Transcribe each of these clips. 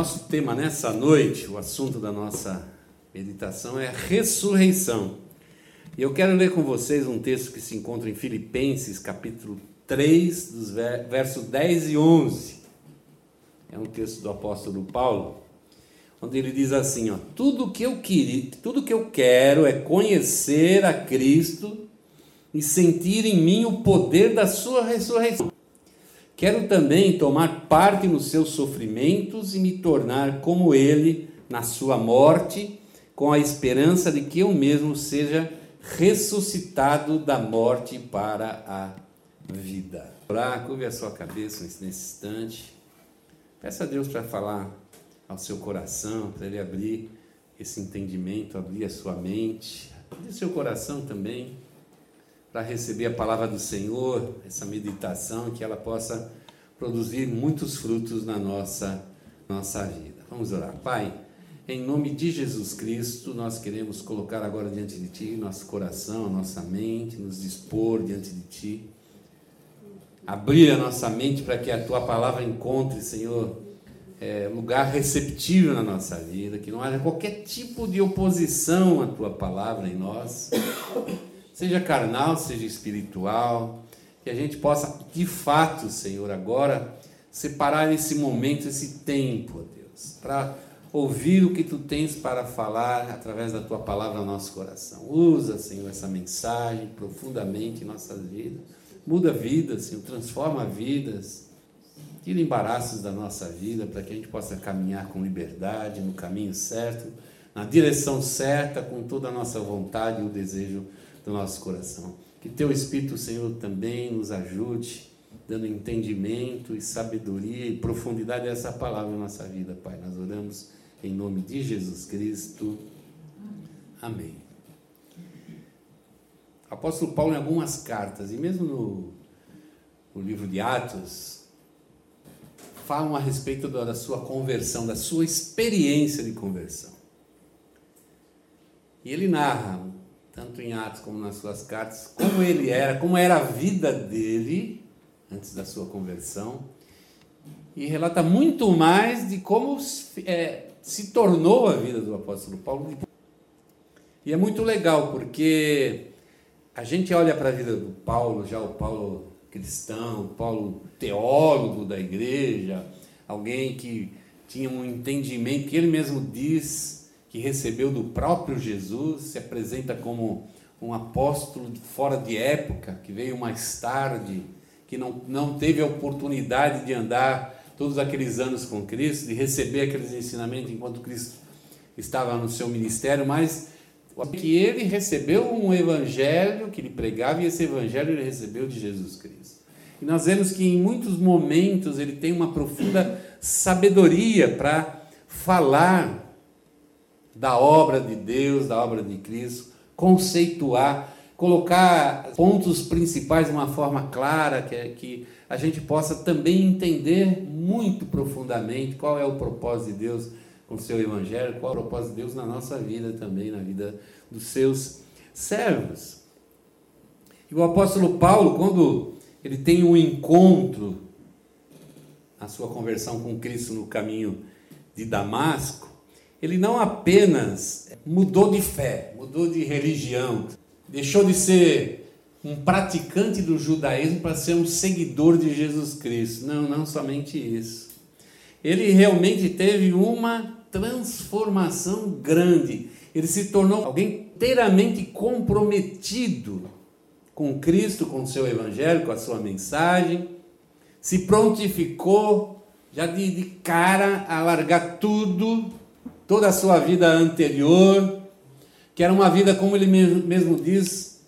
Nosso tema nessa noite, o assunto da nossa meditação é ressurreição. E eu quero ler com vocês um texto que se encontra em Filipenses, capítulo 3, dos versos 10 e 11. É um texto do apóstolo Paulo, onde ele diz assim, ó: "Tudo que eu queria, tudo que eu quero é conhecer a Cristo e sentir em mim o poder da sua ressurreição. Quero também tomar parte nos seus sofrimentos e me tornar como ele na sua morte, com a esperança de que eu mesmo seja ressuscitado da morte para a vida. Orar, curve a sua cabeça nesse instante. Peça a Deus para falar ao seu coração, para Ele abrir esse entendimento, abrir a sua mente, abrir seu coração também para receber a palavra do Senhor, essa meditação, que ela possa produzir muitos frutos na nossa, nossa vida. Vamos orar. Pai, em nome de Jesus Cristo, nós queremos colocar agora diante de Ti nosso coração, nossa mente, nos dispor diante de Ti. Abrir a nossa mente para que a Tua palavra encontre, Senhor, é, lugar receptível na nossa vida, que não haja qualquer tipo de oposição à Tua palavra em nós seja carnal, seja espiritual, que a gente possa, de fato, Senhor, agora separar esse momento, esse tempo, Deus, para ouvir o que tu tens para falar através da tua palavra no nosso coração. Usa, Senhor, essa mensagem profundamente em nossas vidas. Muda vidas, Senhor, transforma vidas. Tira embaraços da nossa vida para que a gente possa caminhar com liberdade, no caminho certo, na direção certa, com toda a nossa vontade e o desejo do nosso coração. Que teu Espírito, Senhor, também nos ajude, dando entendimento e sabedoria e profundidade a essa palavra na nossa vida, Pai. Nós oramos em nome de Jesus Cristo. Amém. Apóstolo Paulo, em algumas cartas, e mesmo no, no livro de Atos, falam a respeito da sua conversão, da sua experiência de conversão. E ele narra tanto em Atos como nas suas cartas, como ele era, como era a vida dele antes da sua conversão, e relata muito mais de como é, se tornou a vida do apóstolo Paulo. E é muito legal porque a gente olha para a vida do Paulo, já o Paulo cristão, o Paulo teólogo da igreja, alguém que tinha um entendimento que ele mesmo diz que recebeu do próprio Jesus, se apresenta como um apóstolo fora de época, que veio mais tarde, que não, não teve a oportunidade de andar todos aqueles anos com Cristo, de receber aqueles ensinamentos enquanto Cristo estava no seu ministério, mas que ele recebeu um evangelho que ele pregava e esse evangelho ele recebeu de Jesus Cristo. E nós vemos que em muitos momentos ele tem uma profunda sabedoria para falar da obra de Deus, da obra de Cristo, conceituar, colocar pontos principais de uma forma clara, que, é, que a gente possa também entender muito profundamente qual é o propósito de Deus com o seu evangelho, qual é o propósito de Deus na nossa vida também, na vida dos seus servos. E o apóstolo Paulo, quando ele tem um encontro na sua conversão com Cristo no caminho de Damasco, ele não apenas mudou de fé, mudou de religião, deixou de ser um praticante do judaísmo para ser um seguidor de Jesus Cristo. Não, não somente isso. Ele realmente teve uma transformação grande. Ele se tornou alguém inteiramente comprometido com Cristo, com o seu evangelho, com a sua mensagem. Se prontificou já de, de cara a largar tudo toda a sua vida anterior, que era uma vida, como ele mesmo diz,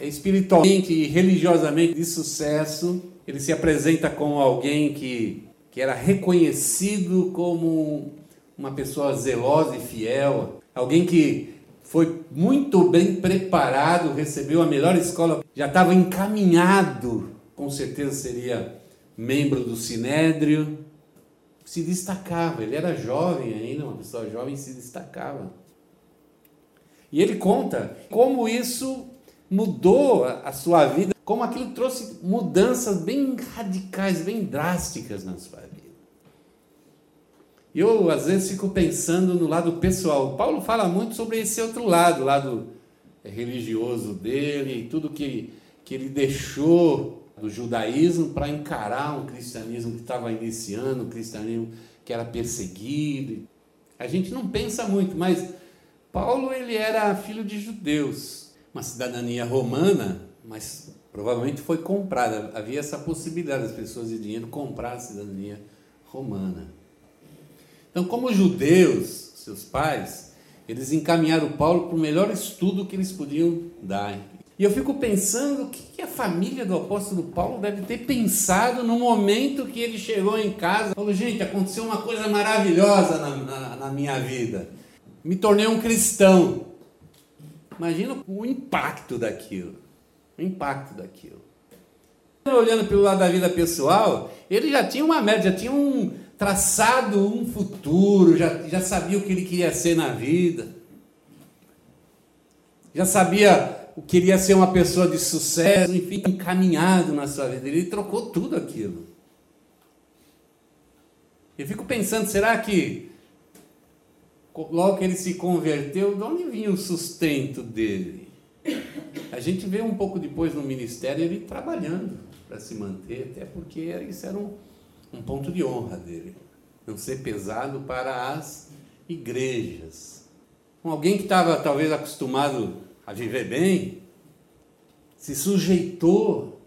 espiritualmente e religiosamente de sucesso. Ele se apresenta como alguém que, que era reconhecido como uma pessoa zelosa e fiel, alguém que foi muito bem preparado, recebeu a melhor escola, já estava encaminhado, com certeza seria membro do Sinédrio, se destacava. Ele era jovem ainda, uma pessoa jovem se destacava. E ele conta como isso mudou a sua vida, como aquilo trouxe mudanças bem radicais, bem drásticas na sua vida. E eu, às vezes, fico pensando no lado pessoal. Paulo fala muito sobre esse outro lado, o lado religioso dele, tudo que, que ele deixou do judaísmo para encarar um cristianismo que estava iniciando, um cristianismo que era perseguido. A gente não pensa muito, mas Paulo ele era filho de judeus, uma cidadania romana, mas provavelmente foi comprada. Havia essa possibilidade das pessoas de dinheiro comprar a cidadania romana. Então, como judeus, seus pais, eles encaminharam Paulo para o melhor estudo que eles podiam dar. E eu fico pensando o que a família do apóstolo Paulo deve ter pensado no momento que ele chegou em casa. Falou, gente, aconteceu uma coisa maravilhosa na, na, na minha vida. Me tornei um cristão. Imagina o impacto daquilo. O impacto daquilo. Olhando pelo lado da vida pessoal, ele já tinha uma média, já tinha um, traçado um futuro, já, já sabia o que ele queria ser na vida, já sabia queria ser uma pessoa de sucesso, enfim, encaminhado na sua vida. Ele trocou tudo aquilo. Eu fico pensando, será que logo que ele se converteu, de onde vinha o sustento dele? A gente vê um pouco depois no ministério ele trabalhando para se manter, até porque isso era um, um ponto de honra dele. Não ser pesado para as igrejas. Alguém que estava talvez acostumado a viver bem, se sujeitou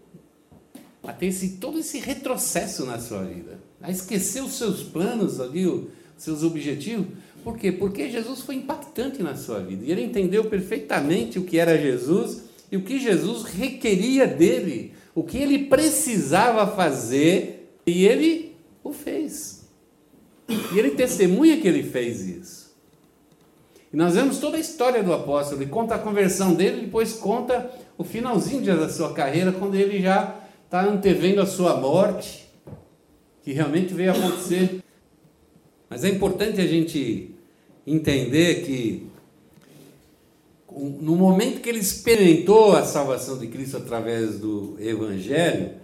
a ter esse, todo esse retrocesso na sua vida, a esquecer os seus planos ali, os seus objetivos. Por quê? Porque Jesus foi impactante na sua vida e ele entendeu perfeitamente o que era Jesus e o que Jesus requeria dele, o que ele precisava fazer e ele o fez. E ele testemunha que ele fez isso. E nós vemos toda a história do apóstolo, ele conta a conversão dele, depois conta o finalzinho da sua carreira, quando ele já está antevendo a sua morte, que realmente veio acontecer. Mas é importante a gente entender que no momento que ele experimentou a salvação de Cristo através do Evangelho,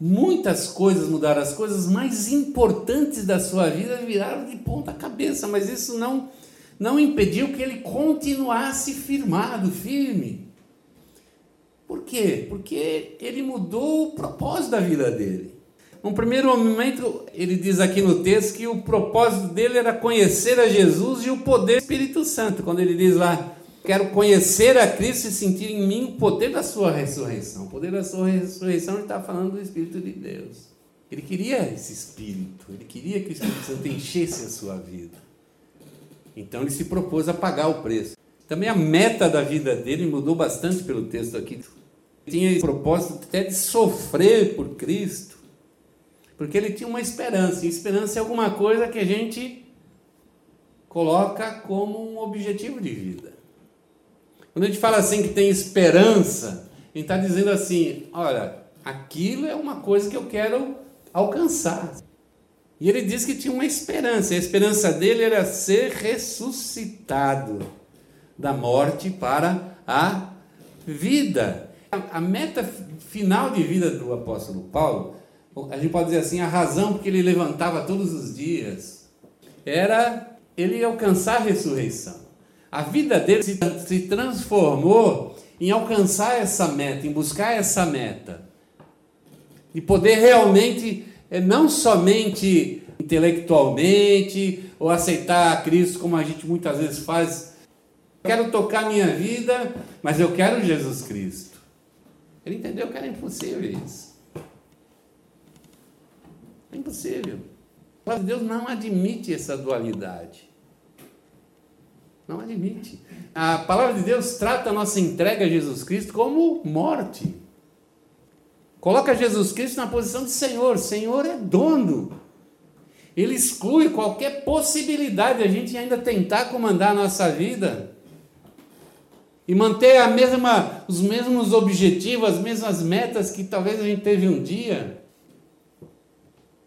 Muitas coisas mudaram, as coisas mais importantes da sua vida viraram de ponta cabeça, mas isso não, não impediu que ele continuasse firmado, firme. Por quê? Porque ele mudou o propósito da vida dele. Num primeiro momento, ele diz aqui no texto que o propósito dele era conhecer a Jesus e o poder do Espírito Santo. Quando ele diz lá, Quero conhecer a Cristo e sentir em mim o poder da sua ressurreição. O poder da sua ressurreição, ele está falando do Espírito de Deus. Ele queria esse Espírito, ele queria que o Espírito Santo enchesse a sua vida. Então ele se propôs a pagar o preço. Também a meta da vida dele mudou bastante pelo texto aqui. Tinha o propósito até de sofrer por Cristo, porque ele tinha uma esperança. E esperança é alguma coisa que a gente coloca como um objetivo de vida. Quando a gente fala assim que tem esperança, a gente está dizendo assim: olha, aquilo é uma coisa que eu quero alcançar. E ele diz que tinha uma esperança, a esperança dele era ser ressuscitado da morte para a vida. A meta final de vida do apóstolo Paulo, a gente pode dizer assim, a razão porque ele levantava todos os dias, era ele alcançar a ressurreição. A vida dele se, se transformou em alcançar essa meta, em buscar essa meta. E poder realmente, não somente intelectualmente, ou aceitar Cristo como a gente muitas vezes faz. Quero tocar minha vida, mas eu quero Jesus Cristo. Ele entendeu que era impossível isso. É impossível. Mas Deus não admite essa dualidade. Não admite. A palavra de Deus trata a nossa entrega a Jesus Cristo como morte. Coloca Jesus Cristo na posição de Senhor. Senhor é dono. Ele exclui qualquer possibilidade de a gente ainda tentar comandar a nossa vida e manter a mesma, os mesmos objetivos, as mesmas metas que talvez a gente teve um dia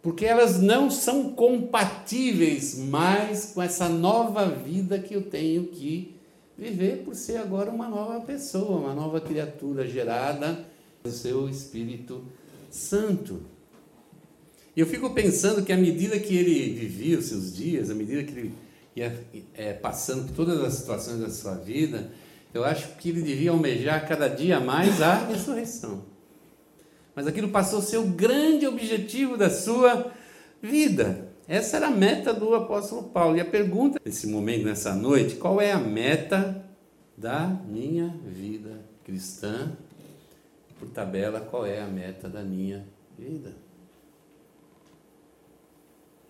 porque elas não são compatíveis mais com essa nova vida que eu tenho que viver por ser agora uma nova pessoa, uma nova criatura gerada pelo seu Espírito Santo. E eu fico pensando que à medida que ele vivia os seus dias, à medida que ele ia é, passando por todas as situações da sua vida, eu acho que ele devia almejar cada dia mais a ressurreição. Mas aquilo passou a ser o grande objetivo da sua vida. Essa era a meta do apóstolo Paulo. E a pergunta nesse momento, nessa noite, qual é a meta da minha vida cristã? Por tabela, qual é a meta da minha vida?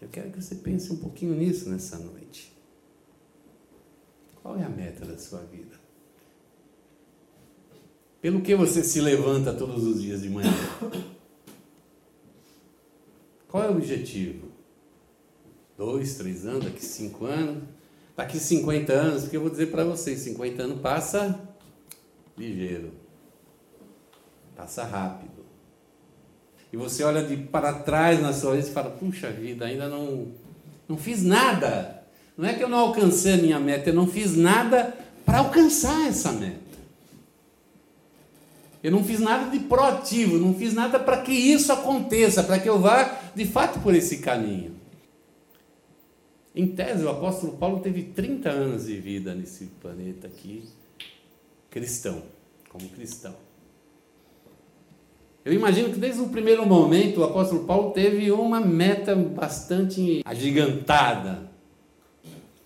Eu quero que você pense um pouquinho nisso nessa noite. Qual é a meta da sua vida? Pelo que você se levanta todos os dias de manhã? Qual é o objetivo? Dois, três anos, daqui cinco anos? Daqui 50 anos, porque eu vou dizer para vocês, 50 anos passa ligeiro, passa rápido e você olha de para trás na sua vida e fala: puxa vida, ainda não, não fiz nada. Não é que eu não alcancei a minha meta, eu não fiz nada para alcançar essa meta. Eu não fiz nada de proativo, não fiz nada para que isso aconteça, para que eu vá de fato por esse caminho. Em tese, o apóstolo Paulo teve 30 anos de vida nesse planeta aqui, cristão, como cristão. Eu imagino que desde o primeiro momento o apóstolo Paulo teve uma meta bastante agigantada.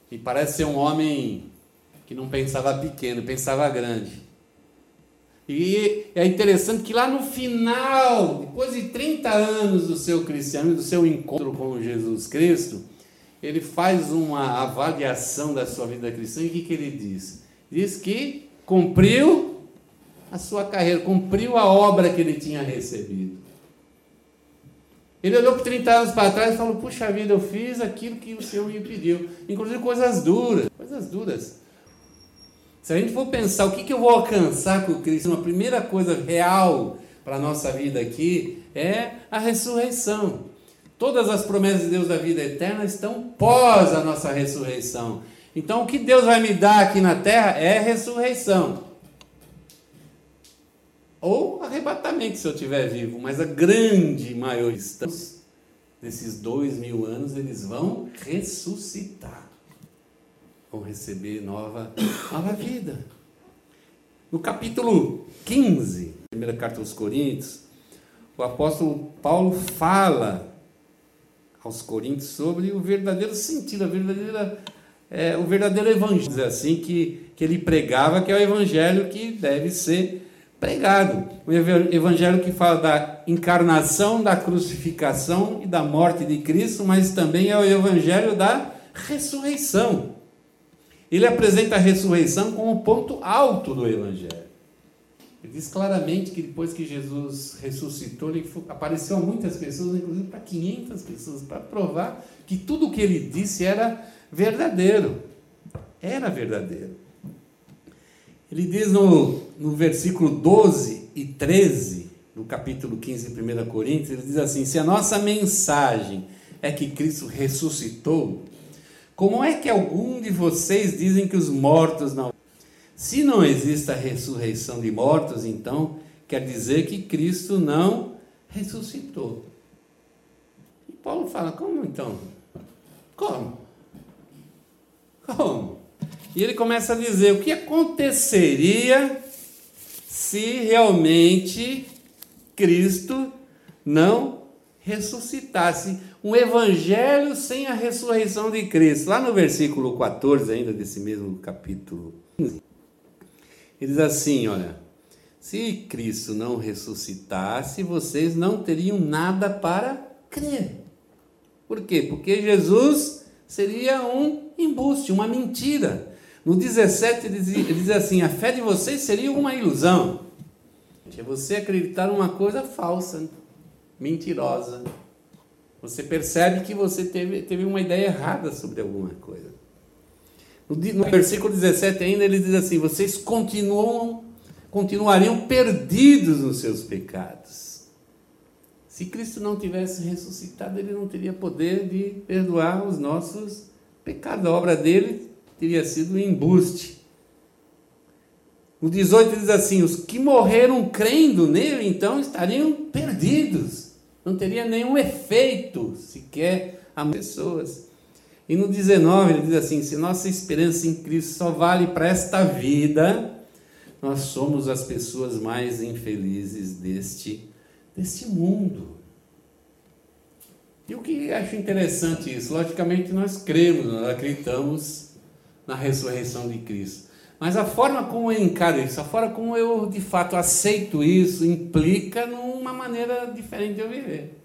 E parece ser um homem que não pensava pequeno, pensava grande. E é interessante que lá no final, depois de 30 anos do seu cristianismo, do seu encontro com Jesus Cristo, ele faz uma avaliação da sua vida cristã e o que, que ele diz? Diz que cumpriu a sua carreira, cumpriu a obra que ele tinha recebido. Ele olhou por 30 anos para trás e falou: Puxa vida, eu fiz aquilo que o Senhor me pediu, inclusive coisas duras, coisas duras. Se a gente for pensar o que, que eu vou alcançar com Cristo, uma primeira coisa real para a nossa vida aqui é a ressurreição. Todas as promessas de Deus da vida eterna estão pós a nossa ressurreição. Então, o que Deus vai me dar aqui na terra é ressurreição. Ou arrebatamento, se eu estiver vivo, mas a grande maioria desses dois mil anos, eles vão ressuscitar. Vão receber nova, nova vida. No capítulo 15, primeira carta aos Coríntios, o apóstolo Paulo fala aos Coríntios sobre o verdadeiro sentido, a verdadeira, é, o verdadeiro evangelho, assim, que, que ele pregava, que é o evangelho que deve ser pregado. O evangelho que fala da encarnação, da crucificação e da morte de Cristo, mas também é o evangelho da ressurreição. Ele apresenta a ressurreição como o ponto alto do evangelho. Ele diz claramente que depois que Jesus ressuscitou, ele apareceu a muitas pessoas, inclusive para 500 pessoas, para provar que tudo o que ele disse era verdadeiro. Era verdadeiro. Ele diz no, no versículo 12 e 13, no capítulo 15 de 1 Coríntios, ele diz assim: Se a nossa mensagem é que Cristo ressuscitou, como é que algum de vocês dizem que os mortos não. Se não existe a ressurreição de mortos, então quer dizer que Cristo não ressuscitou. E Paulo fala: como então? Como? Como? E ele começa a dizer o que aconteceria se realmente Cristo não ressuscitasse. Um evangelho sem a ressurreição de Cristo. Lá no versículo 14, ainda desse mesmo capítulo 15, ele diz assim: olha. Se Cristo não ressuscitasse, vocês não teriam nada para crer. Por quê? Porque Jesus seria um embuste, uma mentira. No 17 ele diz, assim: a fé de vocês seria uma ilusão. É você acreditar numa coisa falsa, mentirosa. Você percebe que você teve, teve uma ideia errada sobre alguma coisa. No, no versículo 17 ainda ele diz assim: vocês continuam, continuariam perdidos nos seus pecados. Se Cristo não tivesse ressuscitado, ele não teria poder de perdoar os nossos pecados. A obra dele teria sido um embuste. O 18 diz assim: os que morreram crendo nele, então estariam perdidos. Não teria nenhum efeito sequer a pessoas. E no 19 ele diz assim: se nossa esperança em Cristo só vale para esta vida, nós somos as pessoas mais infelizes deste, deste mundo. E o que acho interessante isso? Logicamente nós cremos, nós acreditamos na ressurreição de Cristo. Mas a forma como eu encaro isso, a forma como eu de fato aceito isso, implica numa maneira diferente de eu viver.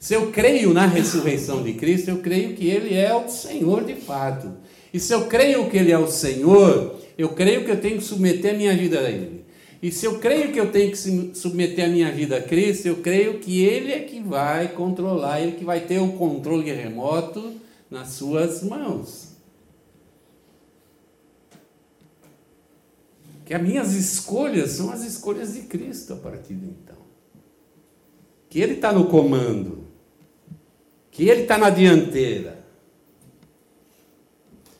Se eu creio na ressurreição de Cristo, eu creio que Ele é o Senhor de fato. E se eu creio que Ele é o Senhor, eu creio que eu tenho que submeter a minha vida a Ele. E se eu creio que eu tenho que submeter a minha vida a Cristo, eu creio que Ele é que vai controlar, Ele que vai ter o controle remoto nas suas mãos. Que as minhas escolhas são as escolhas de Cristo a partir de então. Que Ele está no comando, que Ele está na dianteira.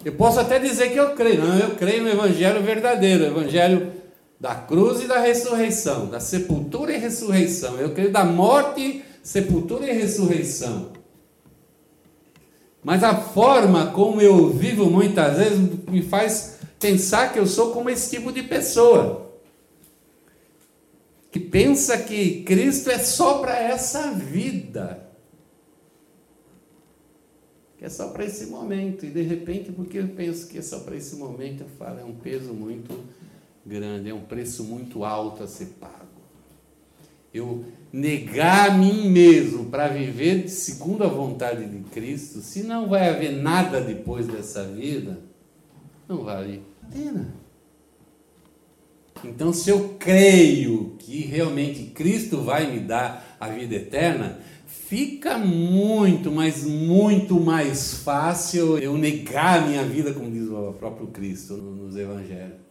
Eu posso até dizer que eu creio, não, eu creio no Evangelho verdadeiro, Evangelho da cruz e da ressurreição, da sepultura e ressurreição. Eu creio da morte, sepultura e ressurreição. Mas a forma como eu vivo muitas vezes me faz pensar que eu sou como esse tipo de pessoa. Que pensa que Cristo é só para essa vida. Que é só para esse momento. E de repente, porque eu penso que é só para esse momento, eu falo, é um peso muito grande, é um preço muito alto a ser pago. Eu negar a mim mesmo para viver segundo a vontade de Cristo, se não vai haver nada depois dessa vida, não vale pena. Então, se eu creio que realmente Cristo vai me dar a vida eterna, fica muito, mas muito mais fácil eu negar a minha vida, como diz o próprio Cristo nos Evangelhos.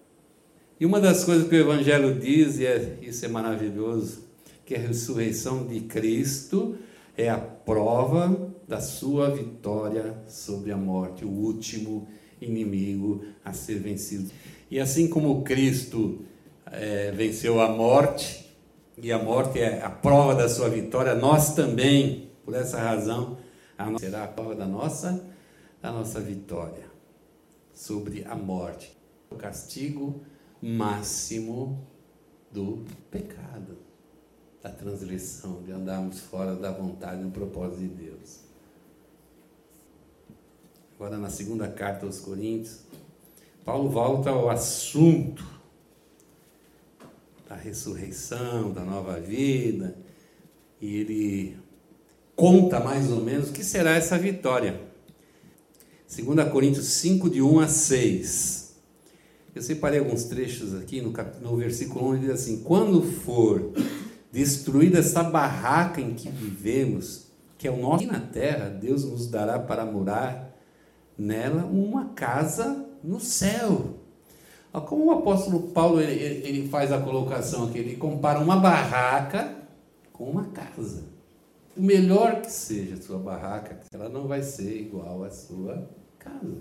E uma das coisas que o Evangelho diz, e é, isso é maravilhoso, que a ressurreição de Cristo é a prova da sua vitória sobre a morte, o último inimigo a ser vencido. E assim como Cristo é, venceu a morte, e a morte é a prova da sua vitória, nós também, por essa razão, a será a prova da nossa, da nossa vitória sobre a morte. O castigo máximo do pecado, da transgressão, de andarmos fora da vontade e do propósito de Deus. Agora, na segunda carta aos Coríntios, Paulo volta ao assunto da ressurreição, da nova vida, e ele conta mais ou menos o que será essa vitória. 2 Coríntios 5, de 1 a 6. Eu separei alguns trechos aqui no, cap... no versículo 1, ele diz assim: Quando for destruída essa barraca em que vivemos, que é o nosso aqui na terra, Deus nos dará para morar nela uma casa no céu. Como o apóstolo Paulo ele, ele faz a colocação aqui, ele compara uma barraca com uma casa. O melhor que seja a sua barraca, ela não vai ser igual à sua casa.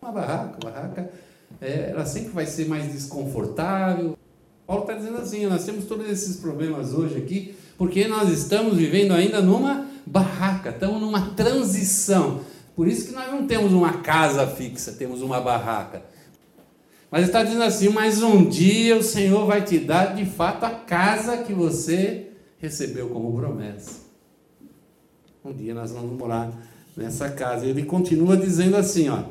Uma barraca, uma barraca, é, ela sempre vai ser mais desconfortável. Paulo está dizendo assim: nós temos todos esses problemas hoje aqui, porque nós estamos vivendo ainda numa barraca, estamos numa transição. Por isso que nós não temos uma casa fixa, temos uma barraca. Mas está dizendo assim: mas um dia o Senhor vai te dar de fato a casa que você recebeu como promessa. Um dia nós vamos morar nessa casa. Ele continua dizendo assim, ó,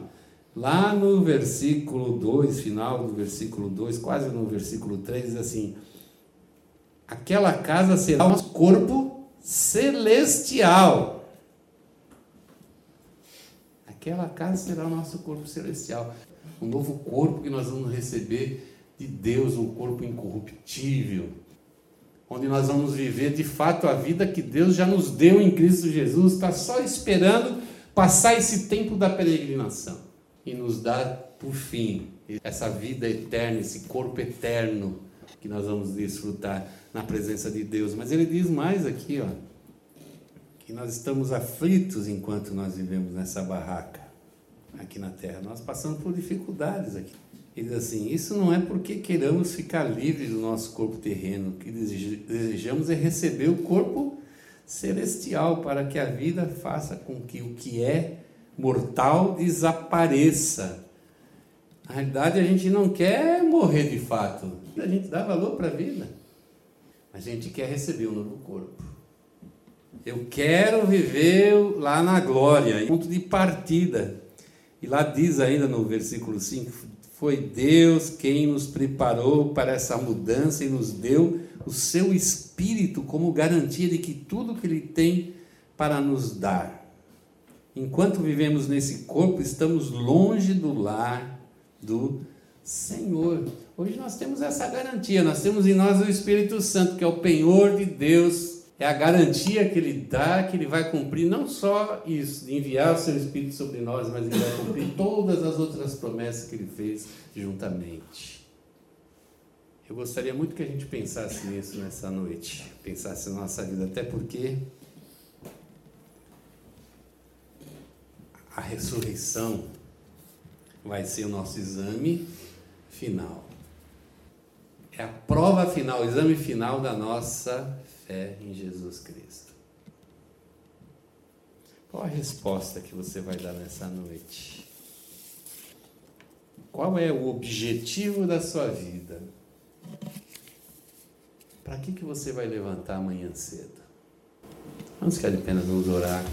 lá no versículo 2, final do versículo 2, quase no versículo 3, diz assim: aquela casa será nosso corpo celestial Aquela casa será o nosso corpo celestial. Um novo corpo que nós vamos receber de Deus, um corpo incorruptível. Onde nós vamos viver de fato a vida que Deus já nos deu em Cristo Jesus. Está só esperando passar esse tempo da peregrinação e nos dar, por fim, essa vida eterna, esse corpo eterno que nós vamos desfrutar na presença de Deus. Mas ele diz mais aqui, ó que nós estamos aflitos enquanto nós vivemos nessa barraca aqui na terra. Nós passamos por dificuldades aqui. E diz assim: Isso não é porque queiramos ficar livres do nosso corpo terreno, o que desejamos é receber o corpo celestial, para que a vida faça com que o que é mortal desapareça. Na realidade, a gente não quer morrer de fato, a gente dá valor para a vida, a gente quer receber um novo corpo. Eu quero viver lá na glória, ponto de partida. E lá diz ainda no versículo 5: Foi Deus quem nos preparou para essa mudança e nos deu o seu espírito como garantia de que tudo que Ele tem para nos dar. Enquanto vivemos nesse corpo, estamos longe do lar do Senhor. Hoje nós temos essa garantia, nós temos em nós o Espírito Santo, que é o penhor de Deus é a garantia que ele dá que ele vai cumprir não só isso, enviar o seu Espírito sobre nós, mas ele vai cumprir todas as outras promessas que ele fez juntamente. Eu gostaria muito que a gente pensasse nisso nessa noite, pensasse na nossa vida, até porque a ressurreição vai ser o nosso exame final. É a prova final, o exame final da nossa fé em Jesus Cristo. Qual a resposta que você vai dar nessa noite? Qual é o objetivo da sua vida? Para que, que você vai levantar amanhã cedo? Vamos ficar de pena, vamos orar.